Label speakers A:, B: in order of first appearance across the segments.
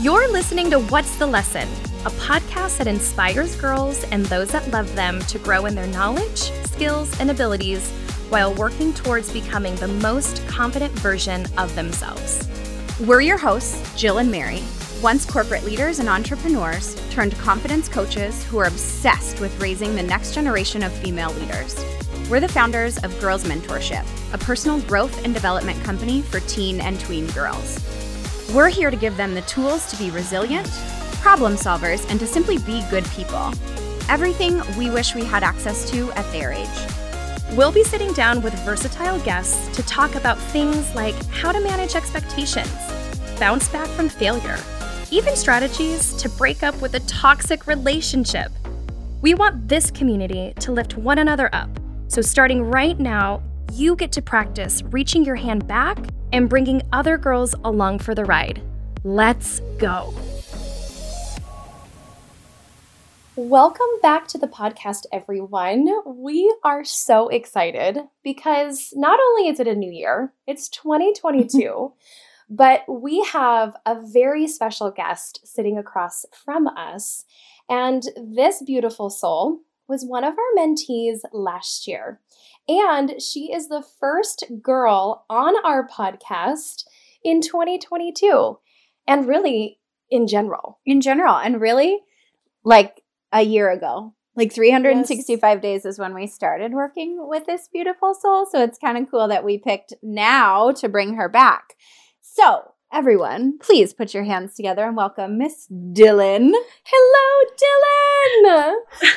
A: You're listening to What's the Lesson, a podcast that inspires girls and those that love them to grow in their knowledge, skills, and abilities while working towards becoming the most confident version of themselves.
B: We're your hosts, Jill and Mary, once corporate leaders and entrepreneurs turned confidence coaches who are obsessed with raising the next generation of female leaders. We're the founders of Girls Mentorship, a personal growth and development company for teen and tween girls. We're here to give them the tools to be resilient, problem solvers, and to simply be good people. Everything we wish we had access to at their age.
A: We'll be sitting down with versatile guests to talk about things like how to manage expectations, bounce back from failure, even strategies to break up with a toxic relationship. We want this community to lift one another up. So, starting right now, you get to practice reaching your hand back and bringing other girls along for the ride. Let's go. Welcome back to the podcast, everyone. We are so excited because not only is it a new year, it's 2022, but we have a very special guest sitting across from us. And this beautiful soul was one of our mentees last year. And she is the first girl on our podcast in 2022. And really, in general.
B: In general. And really, like a year ago. Like 365 yes. days is when we started working with this beautiful soul. So it's kind of cool that we picked now to bring her back. So, everyone, please put your hands together and welcome Miss Dillan.
A: Hello, Dillan.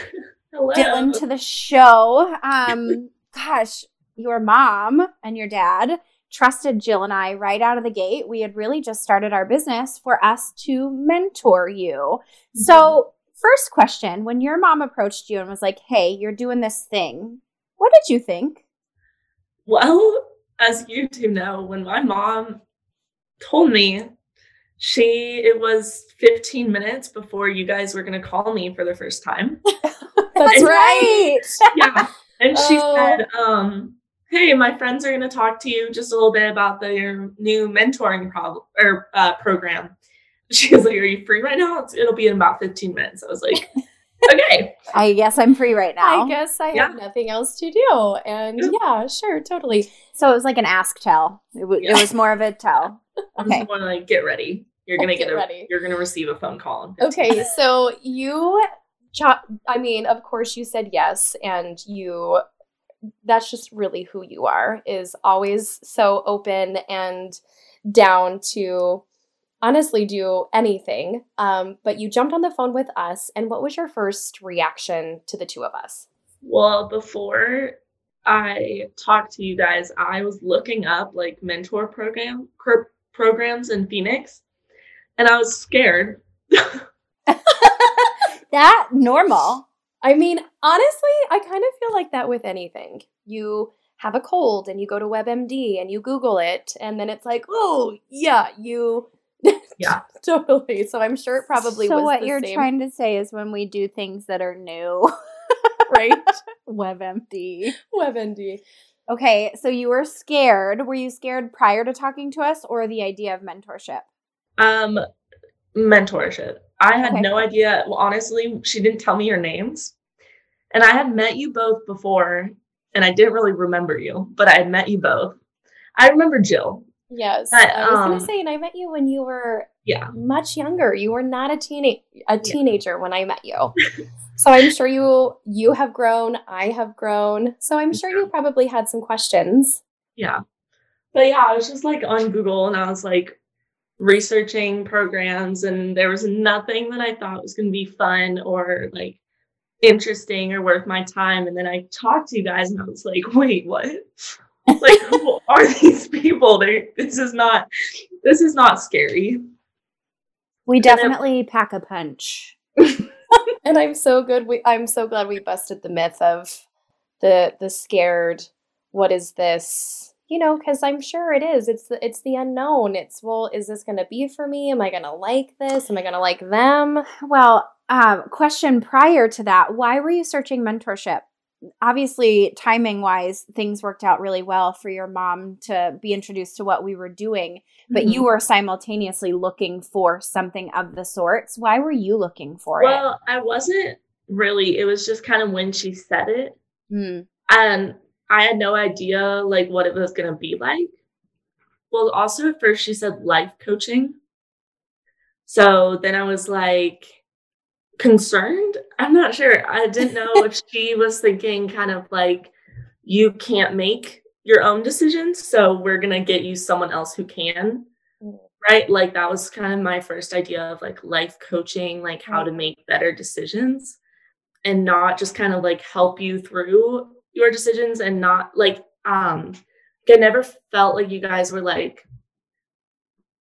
B: Hello. Dillan to the show. Um, gosh, your mom and your dad trusted Jill and I right out of the gate. We had really just started our business for us to mentor you. Mm-hmm. So, first question when your mom approached you and was like, hey, you're doing this thing, what did you think?
C: Well, as you two know, when my mom told me she it was 15 minutes before you guys were going to call me for the first time
B: that's and, right
C: yeah and she oh. said um hey my friends are going to talk to you just a little bit about their new mentoring problem or uh, program she was like are you free right now it'll be in about 15 minutes i was like okay
B: i guess i'm free right now
A: i guess i yeah. have nothing else to do and yeah sure totally
B: so it was like an ask tell it, w- yeah. it was more of a tell
C: Okay. Want to like get ready. You're gonna get, get a, ready. You're gonna receive a phone call.
A: Okay, so you, chop. I mean, of course, you said yes, and you. That's just really who you are. Is always so open and down to honestly do anything. Um, but you jumped on the phone with us, and what was your first reaction to the two of us?
C: Well, before I talked to you guys, I was looking up like mentor program programs in Phoenix, and I was scared.
B: that normal.
A: I mean, honestly, I kind of feel like that with anything. You have a cold and you go to WebMD and you Google it, and then it's like, oh, yeah, you.
C: Yeah,
A: totally. So I'm sure it probably
B: so
A: what
B: you're
A: same.
B: trying to say is when we do things that are new,
A: right?
B: WebMD.
A: WebMD.
B: Okay, so you were scared. Were you scared prior to talking to us or the idea of mentorship?
C: Um mentorship. I had okay. no idea. Well, honestly, she didn't tell me your names. And I had met you both before and I didn't really remember you, but I had met you both. I remember Jill.
A: Yes. But, I was um, going to say and I met you when you were
C: yeah,
A: much younger. You were not a teenage a teenager yeah. when I met you. So I'm sure you you have grown, I have grown. So I'm sure you probably had some questions.
C: Yeah. But yeah, I was just like on Google and I was like researching programs and there was nothing that I thought was going to be fun or like interesting or worth my time and then I talked to you guys and I was like, "Wait, what?" like who are these people? They this is not this is not scary.
B: We definitely pack a punch.
A: and I'm so good. We I'm so glad we busted the myth of the the scared. What is this? You know, because I'm sure it is. It's the it's the unknown. It's well, is this going to be for me? Am I going to like this? Am I going to like them?
B: Well, um, question prior to that: Why were you searching mentorship? obviously timing wise things worked out really well for your mom to be introduced to what we were doing but mm-hmm. you were simultaneously looking for something of the sorts why were you looking for
C: well, it well i wasn't really it was just kind of when she said it mm. and i had no idea like what it was going to be like well also at first she said life coaching so then i was like concerned. I'm not sure. I didn't know if she was thinking kind of like you can't make your own decisions, so we're going to get you someone else who can. Mm. Right? Like that was kind of my first idea of like life coaching, like how to make better decisions and not just kind of like help you through your decisions and not like um I never felt like you guys were like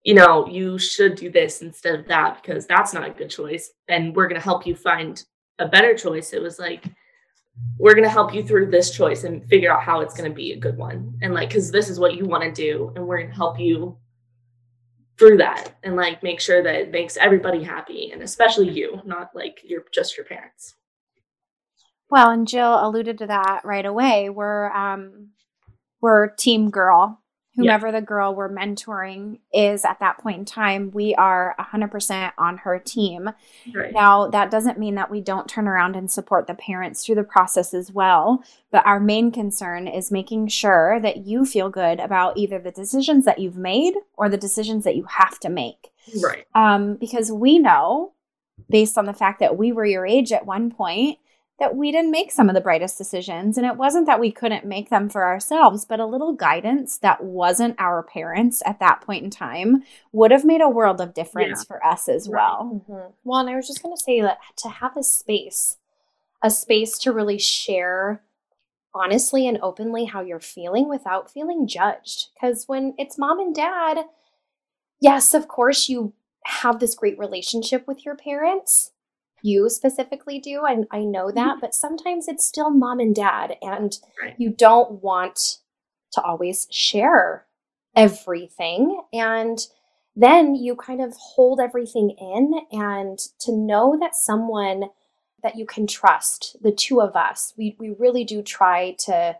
C: you know, you should do this instead of that because that's not a good choice. And we're going to help you find a better choice. It was like, we're going to help you through this choice and figure out how it's going to be a good one. And like, because this is what you want to do. And we're going to help you through that and like make sure that it makes everybody happy and especially you, not like you're just your parents.
B: Well, and Jill alluded to that right away. We're, um, we're team girl whomever yeah. the girl we're mentoring is at that point in time, we are 100% on her team. Right. Now, that doesn't mean that we don't turn around and support the parents through the process as well. But our main concern is making sure that you feel good about either the decisions that you've made or the decisions that you have to make.
C: Right.
B: Um, because we know, based on the fact that we were your age at one point, that we didn't make some of the brightest decisions. And it wasn't that we couldn't make them for ourselves, but a little guidance that wasn't our parents at that point in time would have made a world of difference yeah. for us as well.
A: Mm-hmm. Well, and I was just going to say that to have a space, a space to really share honestly and openly how you're feeling without feeling judged. Because when it's mom and dad, yes, of course, you have this great relationship with your parents you specifically do. And I know mm-hmm. that, but sometimes it's still mom and dad, and you don't want to always share everything. And then you kind of hold everything in, and to know that someone that you can trust, the two of us, we, we really do try to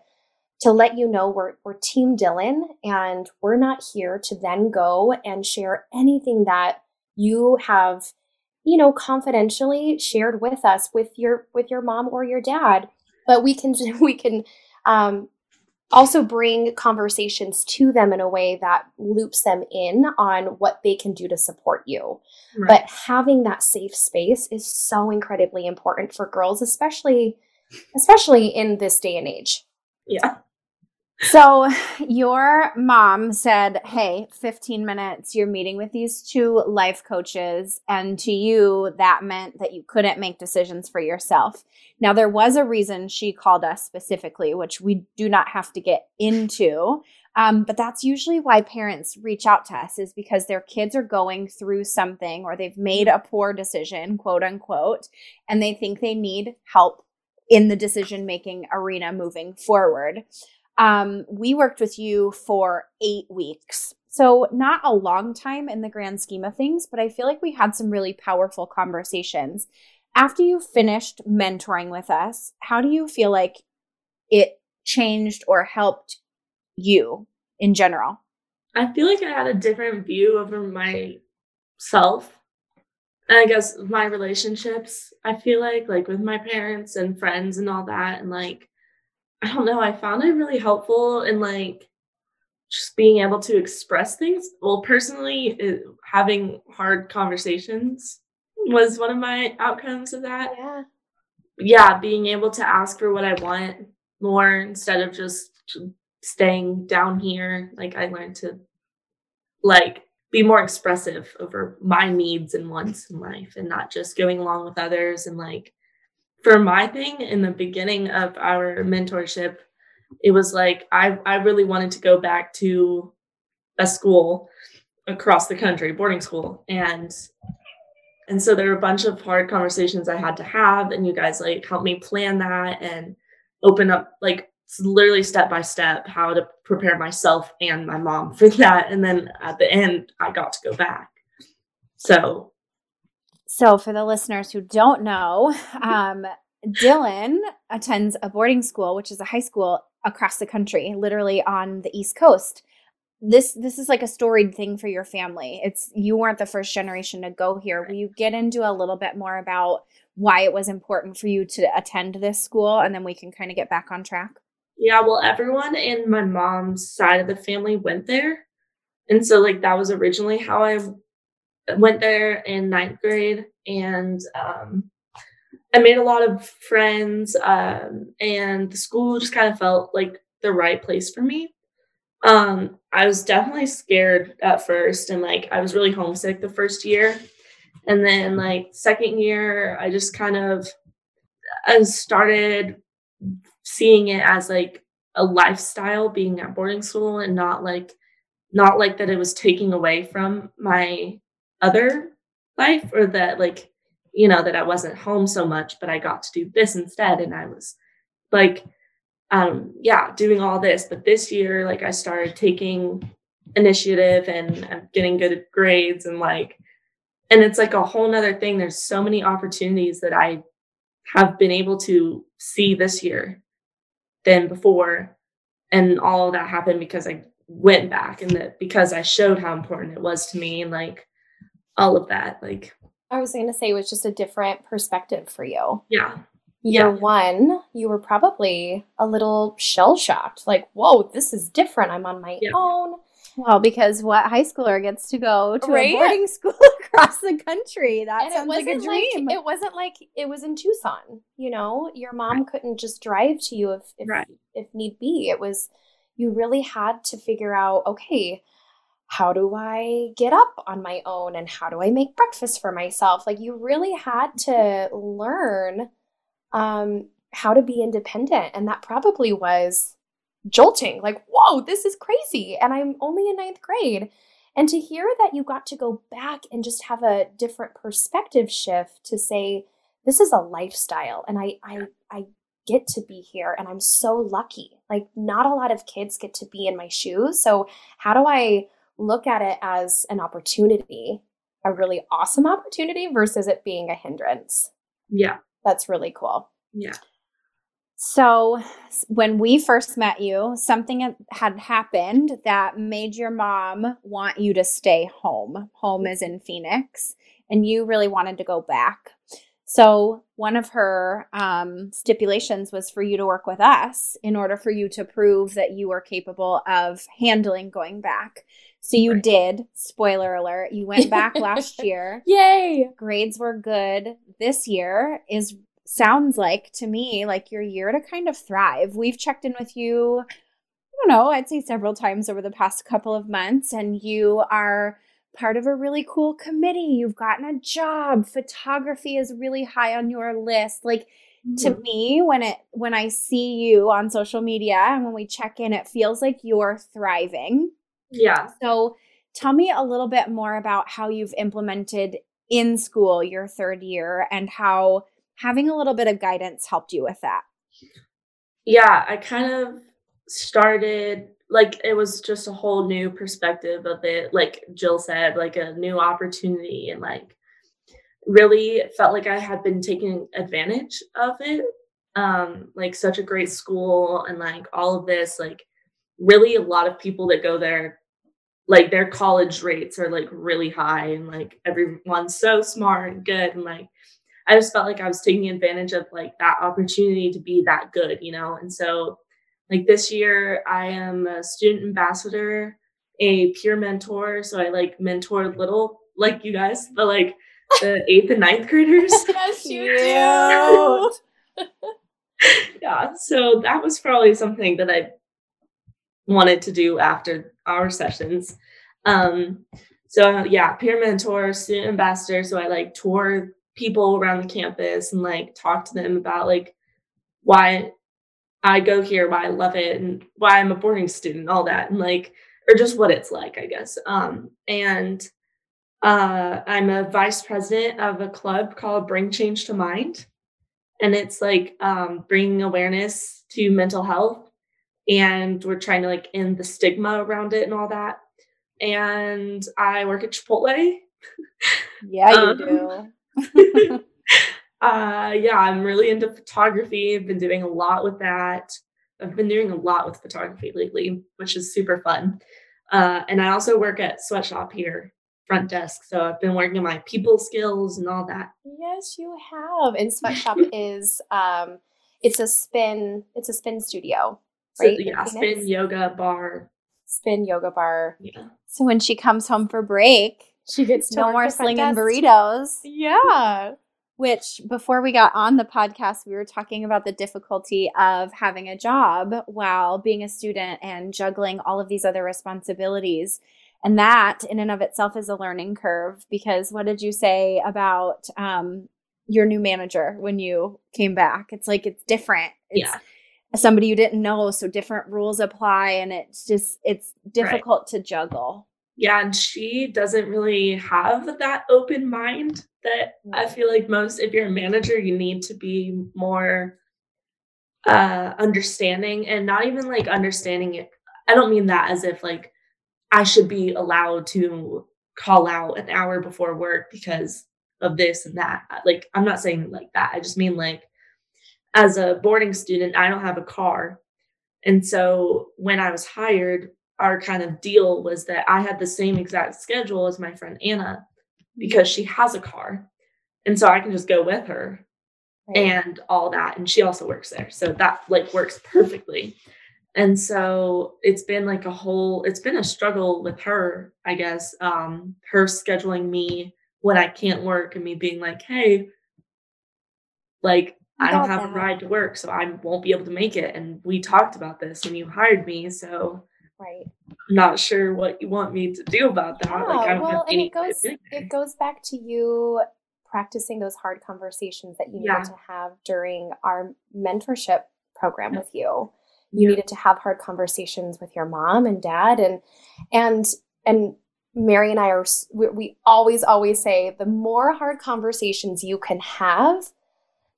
A: to let you know we're, we're team dillan and we're not here to then go and share anything that you have you know confidentially shared with us with your with your mom or your dad. But we can we can um, also bring conversations to them in a way that loops them in on what they can do to support you. Right. but having that safe space is so incredibly important for girls especially especially in this day and age.
C: Yeah
B: so your mom said, Hey, 15 minutes, you're meeting with these two life coaches. And to you, that meant that you couldn't make decisions for yourself. Now, there was a reason she called us specifically, which we do not have to get into. Um, but that's usually why parents reach out to us is because their kids are going through something or they've made a poor decision, quote unquote, and they think they need help in the decision making arena moving forward. Um, we worked with you for eight weeks. So, not a long time in the grand scheme of things, but I feel like we had some really powerful conversations. After you finished mentoring with us, how do you feel like it changed or helped you in general?
C: I feel like I had a different view over myself. And I guess my relationships, I feel like, like with my parents and friends and all that. And like, I don't know, I found it really helpful in like just being able to express things. Well, personally, it, having hard conversations was one of my outcomes of that.
A: Yeah.
C: Yeah, being able to ask for what I want more instead of just staying down here. Like I learned to like be more expressive over my needs and wants in life and not just going along with others and like for my thing in the beginning of our mentorship, it was like I I really wanted to go back to a school across the country, boarding school, and and so there were a bunch of hard conversations I had to have, and you guys like helped me plan that and open up like literally step by step how to prepare myself and my mom for that, and then at the end I got to go back. So
B: so, for the listeners who don't know, um, Dillan attends a boarding school, which is a high school across the country, literally on the East Coast. This this is like a storied thing for your family. It's you weren't the first generation to go here. Will you get into a little bit more about why it was important for you to attend this school and then we can kind of get back on track?
C: Yeah, well, everyone in my mom's side of the family went there. And so, like, that was originally how I went there in ninth grade. And um, I made a lot of friends. Um, and the school just kind of felt like the right place for me. Um, I was definitely scared at first. And, like, I was really homesick the first year. And then, like, second year, I just kind of I started seeing it as like a lifestyle being at boarding school and not like not like that it was taking away from my other life or that like you know that I wasn't home so much but I got to do this instead and I was like um yeah doing all this but this year like I started taking initiative and I'm getting good grades and like and it's like a whole nother thing there's so many opportunities that I have been able to see this year than before. And all that happened because I went back and that because I showed how important it was to me and like all of that. Like
A: I was going to say it was just a different perspective for you.
C: Yeah.
A: Year yeah. one, you were probably a little shell shocked, like, whoa, this is different. I'm on my yeah. own.
B: Well, because what high schooler gets to go to right? a boarding school across the country? That and sounds like a dream.
A: Like, it wasn't like it was in Tucson. You know, your mom right. couldn't just drive to you if if, right. if need be. It was you really had to figure out. Okay, how do I get up on my own, and how do I make breakfast for myself? Like you really had to learn um, how to be independent, and that probably was jolting like whoa this is crazy and i'm only in ninth grade and to hear that you got to go back and just have a different perspective shift to say this is a lifestyle and i i i get to be here and i'm so lucky like not a lot of kids get to be in my shoes so how do i look at it as an opportunity a really awesome opportunity versus it being a hindrance
C: yeah
A: that's really cool
C: yeah
B: so, when we first met you, something had happened that made your mom want you to stay home. Home is in Phoenix, and you really wanted to go back. So, one of her um, stipulations was for you to work with us in order for you to prove that you were capable of handling going back. So, you right. did. Spoiler alert. You went back last year.
A: Yay!
B: Grades were good. This year is sounds like to me like your year to kind of thrive. We've checked in with you, I don't know, I'd say several times over the past couple of months, and you are part of a really cool committee. You've gotten a job. Photography is really high on your list. Like mm-hmm. to me, when it when I see you on social media and when we check in, it feels like you're thriving.
C: Yeah.
B: So tell me a little bit more about how you've implemented in school your third year and how having a little bit of guidance helped you with that?
C: Yeah, I kind of started like it was just a whole new perspective of it like Jill said like a new opportunity and like really felt like I had been taking advantage of it um like such a great school and like all of this like really a lot of people that go there like their college rates are like really high and like everyone's so smart and good and like I just felt like I was taking advantage of like that opportunity to be that good, you know? And so like this year I am a student ambassador, a peer mentor. So I like mentor little like you guys, but like the eighth and ninth graders.
A: yes, you do.
C: yeah. So that was probably something that I wanted to do after our sessions. Um, so yeah, peer mentor, student ambassador. So I like tour people around the campus and like talk to them about like why I go here, why I love it, and why I'm a boarding student, all that, and like, or just what it's like, I guess. Um, and uh, I'm a vice president of a club called Bring Change to Mind, and it's like um, bringing awareness to mental health, and we're trying to like end the stigma around it and all that. And I work at Chipotle.
B: Yeah, you um, do.
C: Uh, yeah, I'm really into photography. I've been doing a lot with that. I've been doing a lot with photography lately, which is super fun. Uh, and I also work at Sweatshop here, front desk. So I've been working on my people skills and all that.
A: Yes, you have. And Sweatshop is um, it's a spin. It's a spin studio, right?
C: So, yeah, spin yoga bar.
A: Spin yoga bar.
C: Yeah.
B: So when she comes home for break,
A: She gets to
B: no
A: work
B: more
A: the
B: slinging
A: desk.
B: burritos.
A: Yeah.
B: Which, before we got on the podcast, we were talking about the difficulty of having a job while being a student and juggling all of these other responsibilities. And that, in and of itself, is a learning curve. Because what did you say about um, your new manager when you came back? It's like it's different. It's
C: Yeah.
B: Somebody you didn't know, so different rules apply, and it's just it's difficult to juggle.
C: Yeah, and she doesn't really have that open mind that I feel like most if you're a manager, you need to be more uh understanding and not even like understanding it. I don't mean that as if like I should be allowed to call out an hour before work because of this and that. Like I'm not saying like that. I just mean like as a boarding student, I don't have a car. And so when I was hired, our kind of deal was that I had the same exact schedule as my friend Anna because she has a car. And so I can just go with her and all that. And she also works there. So that like works perfectly. And so it's been like a whole, it's been a struggle with her, I guess. Um, her scheduling me when I can't work and me being like, hey, like I don't have a ride to work, so I won't be able to make it. And we talked about this when you hired me. So
A: Right.
C: I'm not sure what you want me to do about that. like I
A: Yeah,
C: don't
A: well,
C: have
A: and it goes it goes back to you practicing those hard conversations that you
C: Yeah.
A: needed to have during our mentorship program with you. You
C: Yeah.
A: needed to have hard conversations with your mom and dad and and and Mary and I are we, we always always say the more hard conversations you can have,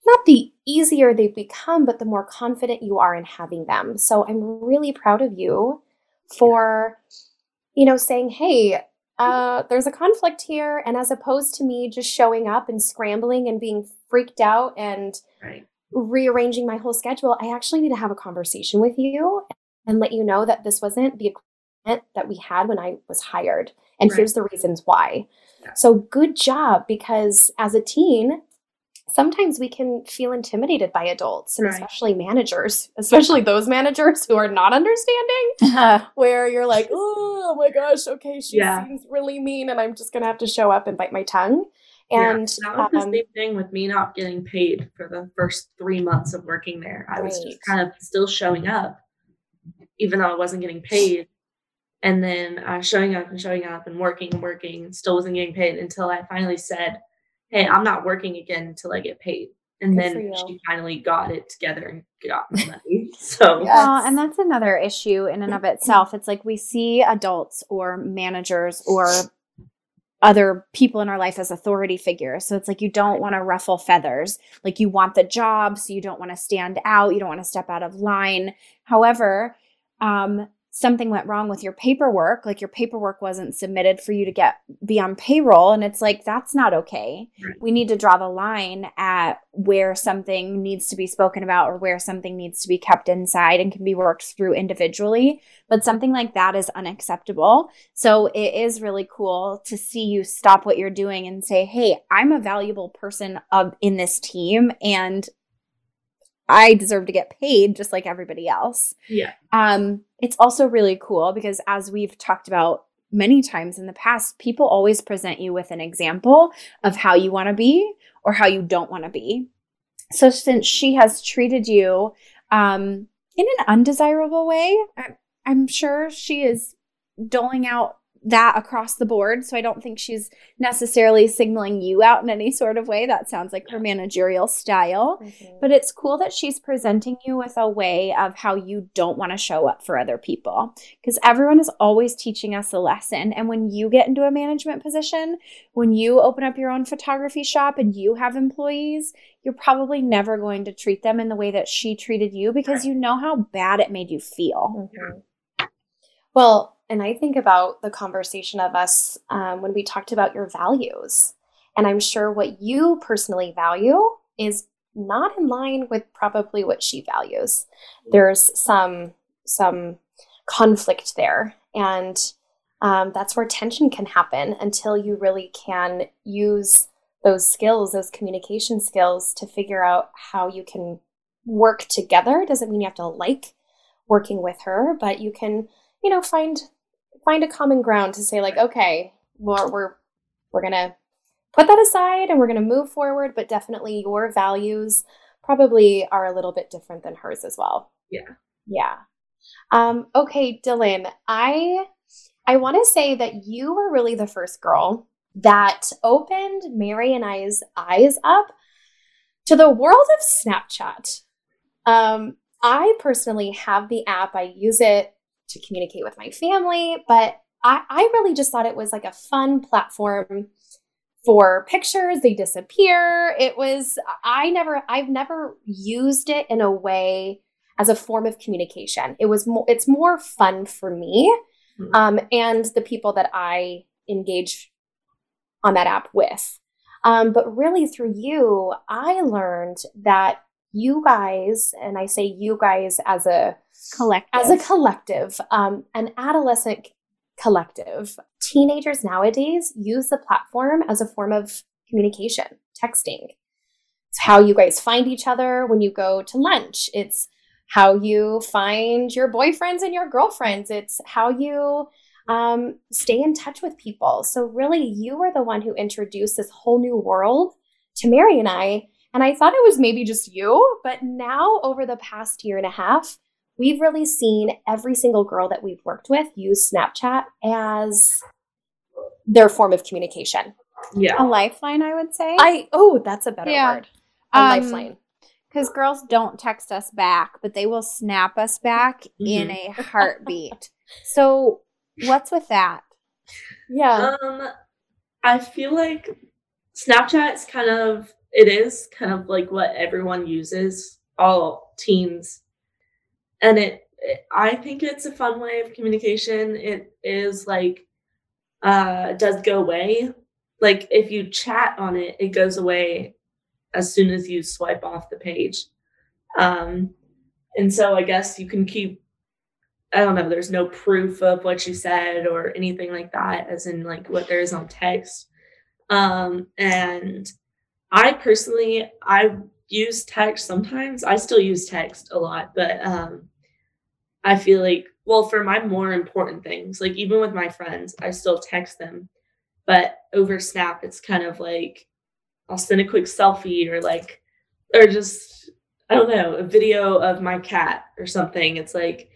A: not the easier they become, but the more confident you are in having them. So I'm really proud of you for you know saying, "Hey, uh, there's a conflict here," and as opposed to me just showing up and scrambling and being freaked out and
C: Right.
A: rearranging my whole schedule, I actually need to have a conversation with you and let you know that this wasn't the equipment that we had when I was hired. And
C: Right.
A: here's the reasons why.
C: Yeah.
A: So good job because as a teen, sometimes we can feel intimidated by adults and
C: Right.
A: especially managers, especially those managers who are not understanding, where you're like, oh my gosh, okay, she
C: Yeah.
A: seems really mean and I'm just going to have to show up and bite my tongue.
C: Yeah,
A: And
C: that was the
A: um,
C: same thing with me not getting paid for the first three months of working there. I was just kind of still showing up, even though I wasn't getting paid. And then uh, showing up and showing up and working and working and still wasn't getting paid until I finally said, Hey, I'm not working again until I get paid. And
A: Good
C: then she finally got it together and got me money. So,
A: Yeah.
B: Well, and that's another issue in and of itself. It's like we see adults or managers or other people in our life as authority figures. So it's like you don't want to ruffle feathers. Like you want the job, so you don't want to stand out, you don't want to step out of line. However, um, something went wrong with your paperwork, like your paperwork wasn't submitted for you to get be on payroll, and it's like that's not okay.
C: Right.
B: We need to draw the line at where something needs to be spoken about or where something needs to be kept inside and can be worked through individually. But something like that is unacceptable. So it is really cool to see you stop what you're doing and say, "Hey, I'm a valuable person of in this team and I deserve to get paid just like everybody else."
C: yeah.
B: Um, it's also really cool because as we've talked about many times in the past, people always present you with an example of how you want to be or how you don't want to be. So since she has treated you um, in an undesirable way, I, I'm sure she is doling out that across the board. So I don't think she's necessarily signaling you out in any sort of way. That sounds like her managerial style.
A: Mhm.
B: But it's cool that she's presenting you with a way of how you don't want to show up for other people. Because everyone is always teaching us a lesson. And when you get into a management position, when you open up your own photography shop and you have employees, you're probably never going to treat them in the way that she treated you because you know how bad it made you feel.
A: Mhm. Well, and I think about the conversation of us um, when we talked about your values. And I'm sure what you personally value is not in line with probably what she values. There's some some conflict there, and um, that's where tension can happen until you really can use those skills, those communication skills, to figure out how you can work together. Doesn't mean you have to like working with her, but you can, you know, find find a common ground to say like, okay, we're we're, we're gonna put that aside and we're gonna move forward. But definitely, your values probably are a little bit different than hers as well.
C: Yeah.
A: Yeah. Um, okay, Dillan, I I want to say that you were really the first girl that opened Mary and I's eyes up to the world of Snapchat. Um, I personally have the app, I use it to communicate with my family, but I, I really just thought it was like a fun platform for pictures. They disappear. It was, I never, I've never used it in a way as a form of communication. It was more, it's more fun for me mm-hmm. um, and the people that I engage on that app with. Um, but really, through you, I learned that you guys, and I say you guys as a
B: collective,
A: as a collective, um, an adolescent collective, teenagers nowadays use the platform as a form of communication, texting. It's how you guys find each other when you go to lunch. It's how you find your boyfriends and your girlfriends. It's how you um, stay in touch with people. So, really, you were the one who introduced this whole new world to Mary and I. And I thought it was maybe just you, but now over the past year and a half, we've really seen every single girl that we've worked with use Snapchat as their form of communication.
C: Yeah.
B: A lifeline, I would say.
A: I oh, that's a better yeah. word. A um, lifeline.
B: Because girls don't text us back, but they will snap us back mm-hmm. in a heartbeat. so What's with that?
A: Yeah.
C: Um, I feel like Snapchat is kind of it is kind of like what everyone uses, all teens, and it, it I think it's a fun way of communication. It is like uh does go away. Like if you chat on it, it goes away as soon as you swipe off the page. Um, and so I guess you can keep I don't know, there's no proof of what you said or anything like that, as in like what there is on text. Um, and I personally, I use text sometimes. I still use text a lot, but um, I feel like, well, for my more important things, like even with my friends, I still text them. But over Snap, it's kind of like I'll send a quick selfie or like, or just, I don't know, a video of my cat or something. It's like,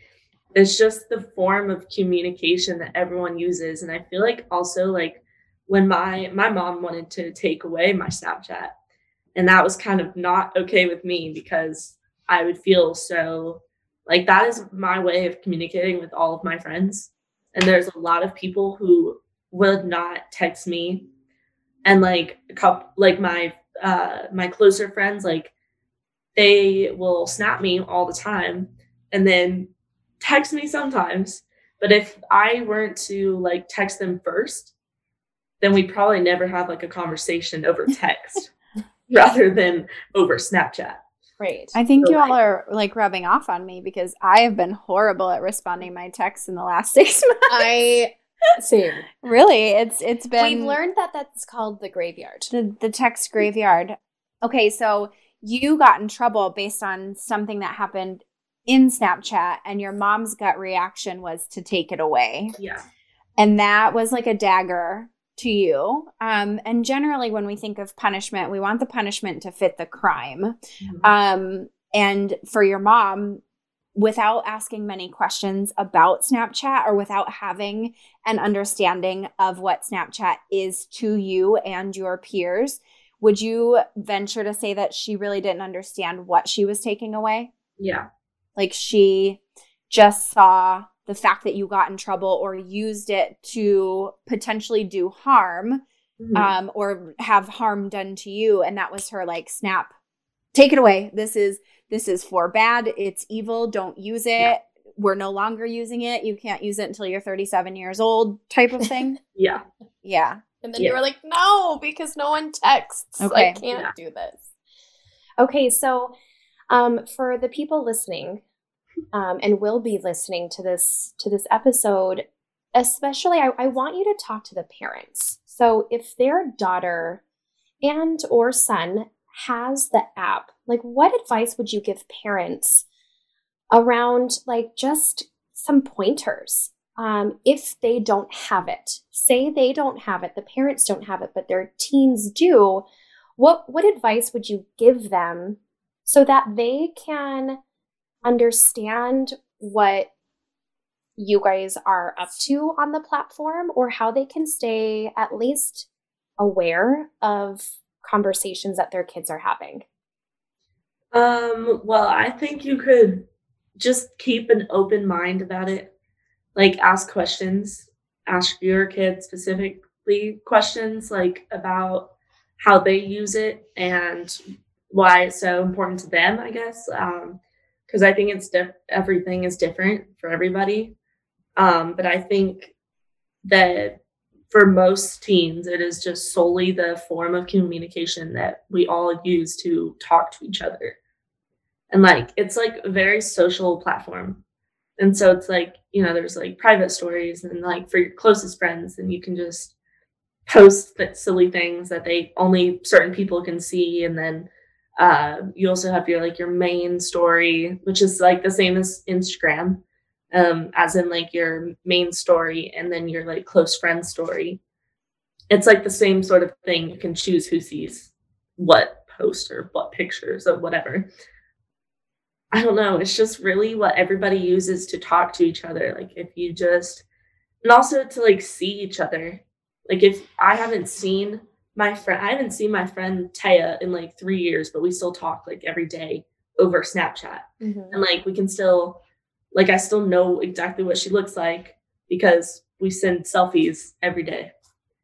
C: it's just the form of communication that everyone uses and i feel like also like when my my mom wanted to take away my snapchat. And that was kind of not okay with me because i would feel so like that is my way of communicating with all of my friends. And there's a lot of people who would not text me. And like a couple like my uh my closer friends like they will snap me all the time and then text me sometimes, but if I weren't to like text them first, then we'd probably never have like a conversation over text rather than over Snapchat.
A: Right.
B: I think so you all are like rubbing off on me because I have been horrible at responding my texts in the last six months.
A: I same.
B: really, it's it's been.
A: We've learned that that's called the graveyard.
B: The the text graveyard. Okay, so you got in trouble based on something that happened in Snapchat and your mom's gut reaction was to take it away.
C: Yeah.
B: And that was like a dagger to you. Um, and generally, when we think of punishment, we want the punishment to fit the crime. Mm-hmm. Um, and for your mom, without asking many questions about Snapchat or without having an understanding of what Snapchat is to you and your peers, would you venture to say that she really didn't understand what she was taking away?
C: Yeah.
B: Like she just saw the fact that you got in trouble or used it to potentially do harm mm-hmm. um, or have harm done to you. And that was her like, snap, take it away. This is this is for bad. It's evil. Don't use it. Yeah. We're no longer using it. You can't use it until you're 37 years old, type of thing.
C: yeah.
B: Yeah.
A: And then yeah. you were like, no, because no one texts. Okay. I can't yeah. do this. Okay, so um, for the people listening, um, and will be listening to this to this episode, especially, I, I want you to talk to the parents. So if their daughter and or son has the app, like what advice would you give parents around like just some pointers um, if they don't have it? Say they don't have it, the parents don't have it, but their teens do. What what advice would you give them so that they can understand what you guys are up to on the platform or how they can stay at least aware of conversations that their kids are having?
C: Um, well, I think you could just keep an open mind about it. Like ask questions, ask your kids specifically questions like about how they use it and why it's so important to them, I guess. Um, because I think it's diff- everything is different for everybody. Um, but I think that for most teens, it is just solely the form of communication that we all use to talk to each other. And like, it's like a very social platform. And so it's like, you know, there's like private stories and like for your closest friends, and you can just post that silly things that they only certain people can see. And then uh, you also have your like your main story, which is like the same as Instagram um, as in like your main story and then your like close friend story. It's like the same sort of thing. You can choose who sees what post or what pictures or whatever. I don't know. It's just really what everybody uses to talk to each other. Like if you just, and also to like see each other. Like if I haven't seen my friend, I haven't seen my friend Taya in like three years, but we still talk like every day over Snapchat. Mm-hmm. And like we can still like I still know exactly what she looks like because we send selfies every day.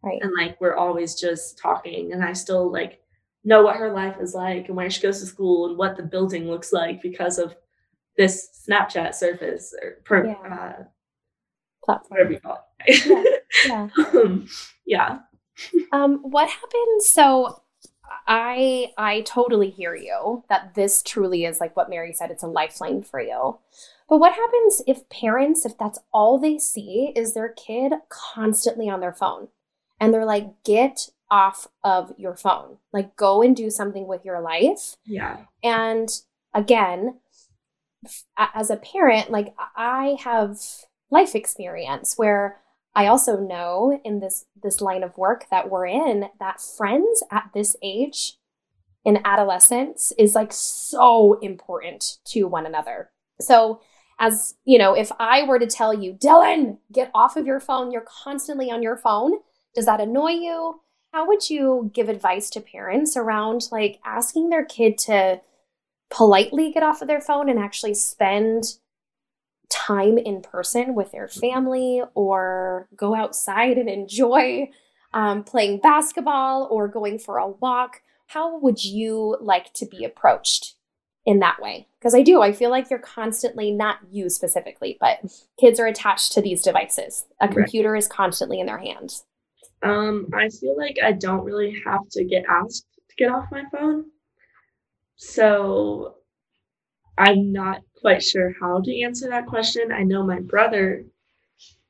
A: Right.
C: And like we're always just talking and I still like know what her life is like and where she goes to school and what the building looks like because of this Snapchat surface or per, yeah. uh,
A: platform.
C: Whatever you call it. Yeah. yeah. um, yeah.
A: Um, what happens? So I I totally hear you that this truly is like what Mary said, it's a lifeline for you. But what happens if parents, if that's all they see is their kid constantly on their phone and they're like, get off of your phone, like go and do something with your life?
C: Yeah.
A: And again, as a parent, like I have life experience where I also know in this this line of work that we're in that friends at this age in adolescence is like so important to one another. So as you know, if I were to tell you, Dillan, get off of your phone, you're constantly on your phone, does that annoy you? How would you give advice to parents around like asking their kid to politely get off of their phone and actually spend time in person with their family or go outside and enjoy um, playing basketball or going for a walk? How would you like to be approached in that way because i do i feel like you're constantly not you specifically but kids are attached to these devices a computer right. is constantly in their hands
C: um i feel like i don't really have to get asked to get off my phone so i'm not quite sure how to answer that question. I know my brother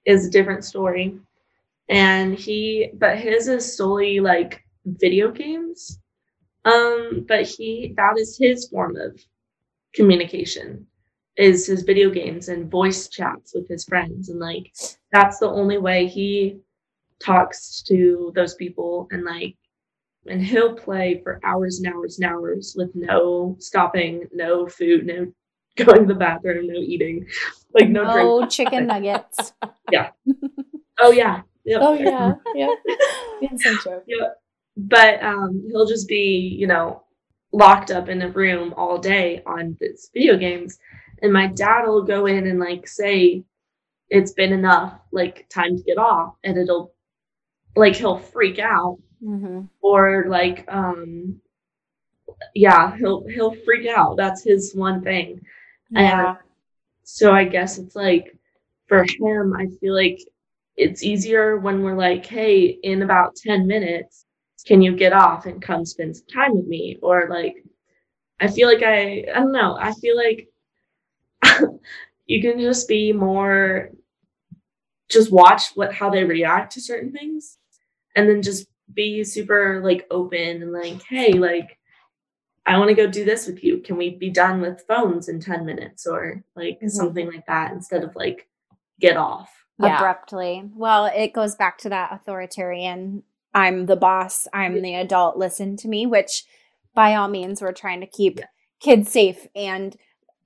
C: is a different story. And he but his is solely like video games. Um, but he that is his form of communication is his video games and voice chats with his friends. And like that's the only way he talks to those people. And like and he'll play for hours and hours and hours with no stopping, no food, no going to the bathroom, no eating, like no,
B: no drink. chicken nuggets.
C: yeah. Oh yeah.
A: Yep. Oh yeah. Yeah.
C: Yeah but um, he'll just be, you know, locked up in a room all day on this video games. And my dad will go in and like say, it's been enough, like time to get off. And it'll like he'll freak out. Mm-hmm. Or like um yeah, he'll he'll freak out. That's his one thing. Yeah. And so I guess it's like for him, I feel like it's easier when we're like, hey, in about 10 minutes, can you get off and come spend some time with me? Or like, I feel like I I don't know. I feel like you can just be more just watch what how they react to certain things and then just be super like open and like hey like I want to go do this with you. Can we be done with phones in 10 minutes or like mm-hmm. something like that instead of like get off
B: yeah. abruptly? Well, it goes back to that authoritarian I'm the boss, I'm the adult, listen to me, which by all means we're trying to keep yeah. kids safe and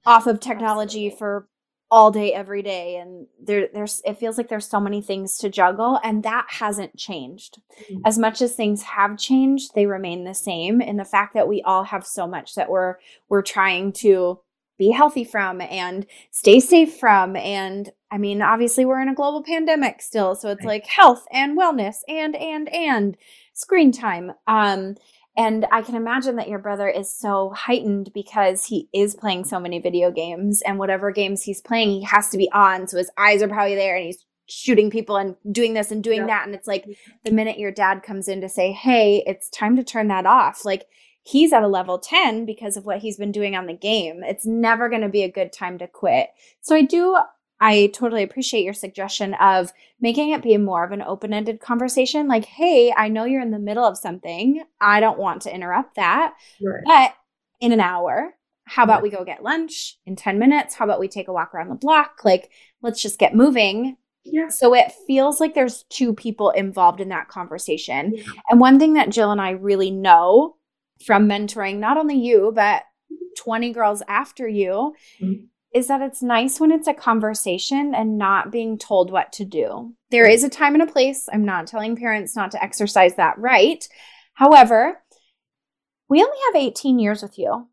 B: off of technology Absolutely. for all day every day and there there's it feels like there's so many things to juggle and that hasn't changed mm-hmm. as much as things have changed they remain the same in the fact that we all have so much that we're we're trying to be healthy from and stay safe from and i mean obviously we're in a global pandemic still so it's right. like health and wellness and and and screen time um and I can imagine that your brother is so heightened because he is playing so many video games and whatever games he's playing, he has to be on. So his eyes are probably there and he's shooting people and doing this and doing that. And it's like the minute your dad comes in to say, Hey, it's time to turn that off. Like he's at a level 10 because of what he's been doing on the game. It's never going to be a good time to quit. So I do I totally appreciate your suggestion of making it be more of an open ended conversation. Like, hey, I know you're in the middle of something. I don't want to interrupt that. Right. But in an hour, how about we go get lunch in 10 minutes? How about we take a walk around the block? Like, let's just get moving. Yeah. So it feels like there's two people involved in that conversation. Yeah. And one thing that Jill and I really know from mentoring not only you, but 20 girls after you mm-hmm is that it's nice when it's a conversation and not being told what to do. There hmm. is a time and a place. I'm not telling parents not to exercise that right. However, we only have 18 years with you.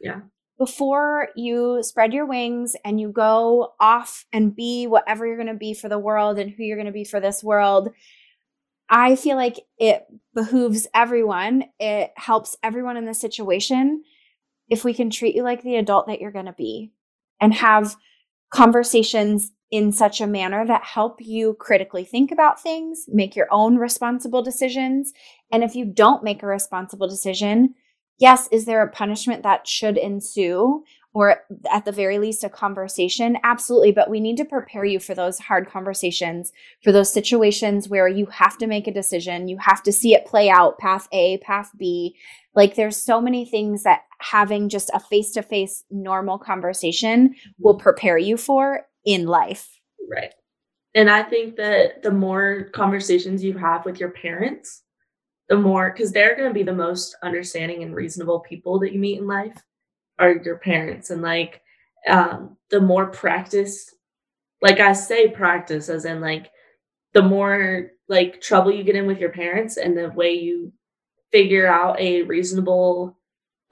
C: Yeah.
B: Before you spread your wings and you go off and be whatever you're going to be for the world and who you're going to be for this world, I feel like it behooves everyone. It helps everyone in the situation if we can treat you like the adult that you're going to be and have conversations in such a manner that help you critically think about things, make your own responsible decisions. And if you don't make a responsible decision, yes, is there a punishment that should ensue? Or at the very least, a conversation? Absolutely. But we need to prepare you for those hard conversations, for those situations where you have to make a decision, you have to see it play out, path A, path B. Like there's so many things that having just a face to face normal conversation will mm-hmm. prepare you for in life.
C: Right. And I think that the more conversations you have with your parents, the more, because they're going to be the most understanding and reasonable people that you meet in life are your parents. And like, um, the more practice, like I say, practice as in like, the more like trouble you get in with your parents and the way you figure out a reasonable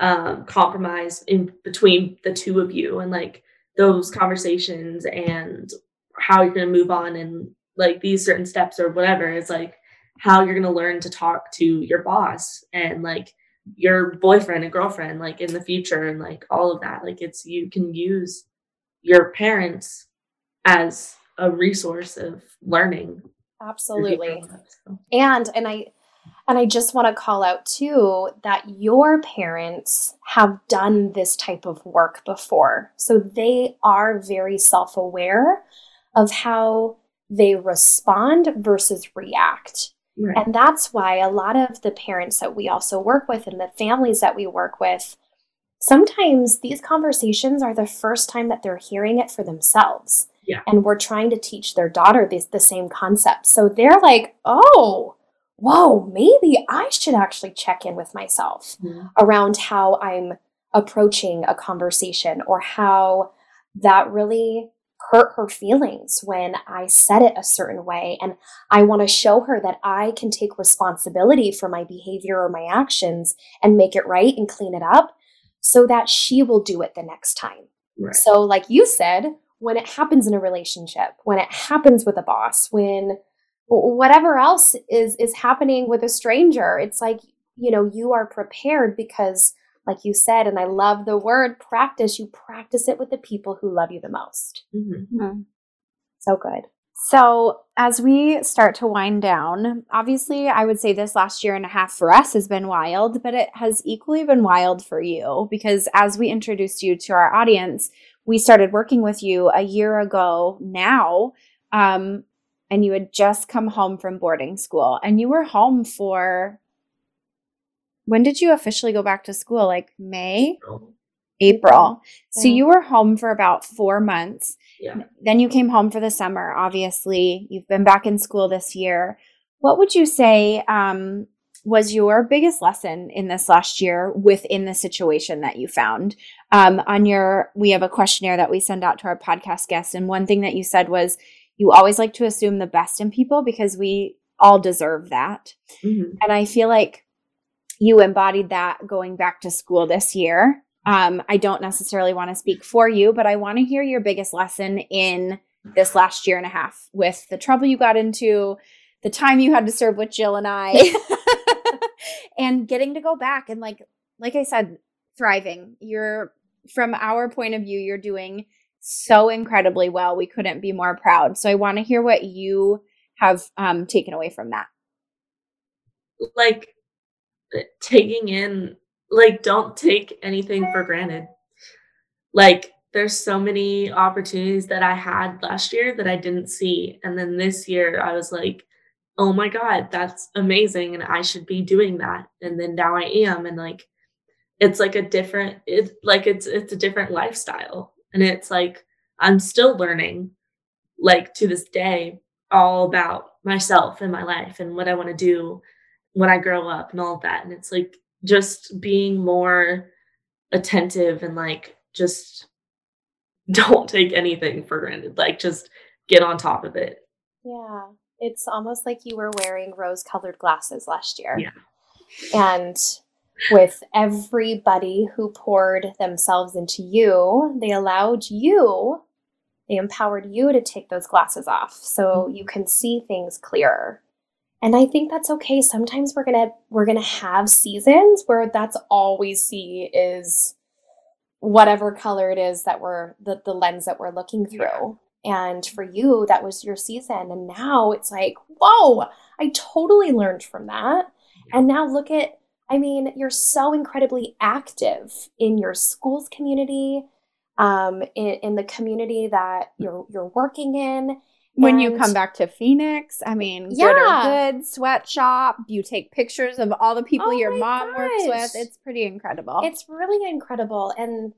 C: um, compromise in between the two of you and like those conversations and how you're going to move on and like these certain steps or whatever. Is like how you're going to learn to talk to your boss and like your boyfriend and girlfriend like in the future and like all of that. Like it's you can use your parents as a resource of learning
A: absolutely. and and i and I just want to call out too that your parents have done this type of work before. So they are very self aware of how they respond versus react. Right. And that's why a lot of the parents that we also work with and the families that we work with, sometimes these conversations are the first time that they're hearing it for themselves.
C: Yeah.
A: And we're trying to teach their daughter this, the same concept. So they're like, oh, whoa, maybe I should actually check in with myself mm-hmm. around how I'm approaching a conversation or how that really hurt her feelings when I said it a certain way. And I want to show her that I can take responsibility for my behavior or my actions and make it right and clean it up so that she will do it the next time. Right. So, like you said, when it happens in a relationship, when it happens with a boss, when whatever else is is happening with a stranger it's like you know you are prepared because like you said and i love the word practice you practice it with the people who love you the most mm-hmm. Mm-hmm. so good
B: So, as we start to wind down, obviously, I would say this last year and a half for us has been wild, but it has equally been wild for you because as we introduced you to our audience, we started working with you a year ago now. Um, and you had just come home from boarding school and you were home for when did you officially go back to school? Like May?
C: April.
B: April. So you were home for about four months.
C: Yeah.
B: Then you came home for the summer, obviously. You've been back in school this year. What would you say um, was your biggest lesson in this last year within the situation that you found? Um, on your, we have a questionnaire that we send out to our podcast guests. And one thing that you said was you always like to assume the best in people because we all deserve that.
C: Mhm.
B: And I feel like you embodied that going back to school this year. Um, I don't necessarily want to speak for you, but I want to hear your biggest lesson in this last year and a half with the trouble you got into, the time you had to serve with Jill and I, and getting to go back and like like I said, thriving. You're from our point of view, you're doing so incredibly well. We couldn't be more proud. So I want to hear what you have um, taken away from that.
C: like uh, taking in like don't take anything for granted like there's so many opportunities that i had last year that i didn't see and then this year i was like oh my god that's amazing and i should be doing that and then now i am and like it's like a different it's like it's it's a different lifestyle and it's like i'm still learning like to this day all about myself and my life and what i want to do when I grow up and all of that. And it's like just being more attentive and like just don't take anything for granted. Like just get on top of it.
A: Yeah. It's almost like you were wearing rose colored glasses last year.
C: Yeah.
A: And with everybody who poured themselves into you, they allowed you, they empowered you to take those glasses off so you mm-hmm. can see things clearer. And I think that's okay. Sometimes we're going to we're going to have seasons where that's all we see is whatever color it is that we're the, the lens that we're looking through. And for you, that was your season. And now it's like, whoa, I totally learned from that. And now look at, I mean, you're so incredibly active in your school's community, um, in, in the community that you're you're working in.
B: when you come back to Phoenix, I mean,
A: Yeah.
B: Gooder Good Sweatshop. You take pictures of all the people
A: Oh
B: your
A: my
B: mom works with. It's pretty incredible.
A: It's really incredible, and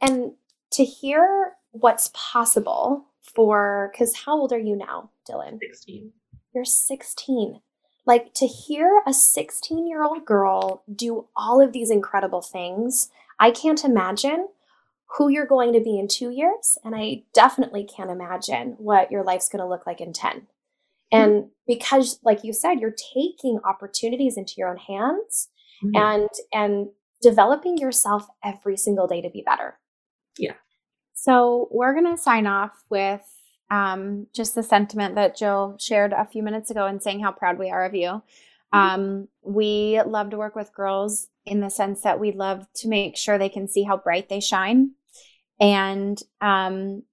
A: and to hear what's possible for because how old are you now, Dillan?
C: 16.
A: You're 16. Like to hear a 16 year old girl do all of these incredible things, I can't imagine who you're going to be in two years. And I definitely can't imagine what your life's going to look like in 10. And because, like you said, you're taking opportunities into your own hands
C: Mhm.
A: and and developing yourself every single day to be better. Yeah.
B: So we're going to sign off with um, just the sentiment that Jill shared a few minutes ago and saying how proud we are of you. Um, we love to work with girls in the sense that we love to make sure they can see how bright they shine. And um,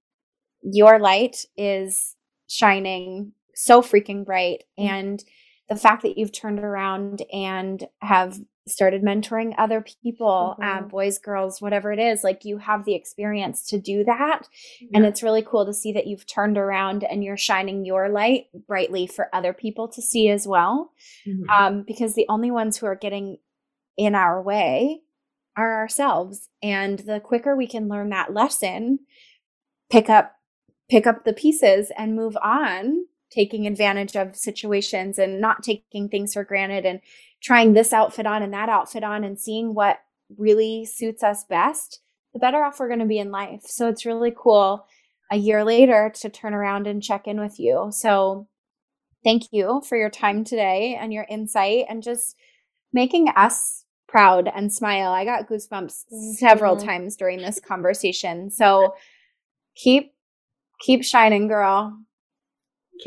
B: your light is shining so freaking bright. And the fact that you've turned around and have started mentoring other people, uh,
A: Mhm.
B: boys, girls, whatever it is, like you have the experience to do that. And it's really cool to see that you've turned around and you're shining your light brightly for other people to see as well.
C: Mhm.
B: Um, because the only ones who are getting in our way are ourselves. And the quicker we can learn that lesson, pick up pick up the pieces and move on, taking advantage of situations and not taking things for granted and trying this outfit on and that outfit on and seeing what really suits us best, the better off we're going to be in life. So it's really cool a year later to turn around and check in with you. So thank you for your time today and your insight and just making us proud and smile. I got goosebumps several
A: Mhm.
B: times during this conversation. So keep keep shining, girl.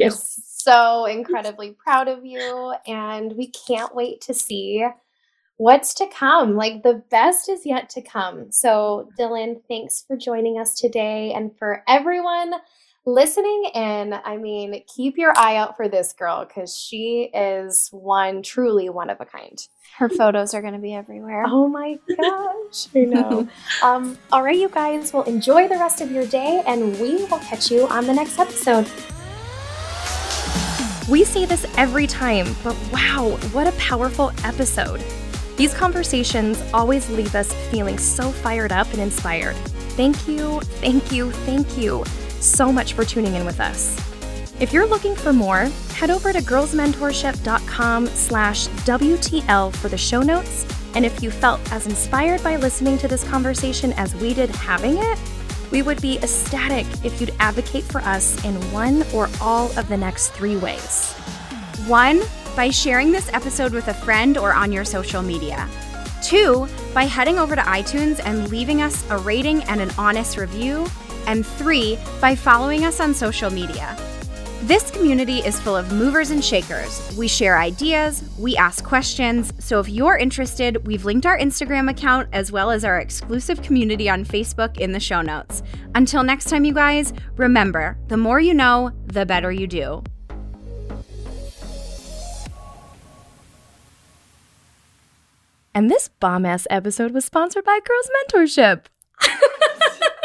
A: We're so incredibly proud of you, and we can't wait to see what's to come. Like the best is yet to come. So, Dillan, thanks for joining us today. And for everyone listening in, I mean, keep your eye out for this girl because she is one truly one of a kind.
B: Her photos are going to be everywhere.
A: Oh my gosh, I know. um, all right, you guys, well, enjoy the rest of your day, and we will catch you on the next episode. We say this every time, but wow, what a powerful episode! These conversations always leave us feeling so fired up and inspired. Thank you, thank you, thank you so much for tuning in with us. If you're looking for more, head over to girlsmentorship.com slash WTL for the show notes. And if you felt as inspired by listening to this conversation as we did having it, we would be ecstatic if you'd advocate for us in one or all of the next three ways.
B: One, by sharing this episode with a friend or on your social media. Two, by heading over to iTunes and leaving us a rating and an honest review. And three, by following us on social media. This community is full of movers and shakers. We share ideas, we ask questions. So if you're interested, we've linked our Instagram account as well as our exclusive community on Facebook in the show notes. Until next time, you guys, remember the more you know, the better you do.
A: And this bomb ass episode was sponsored by Girls Mentorship.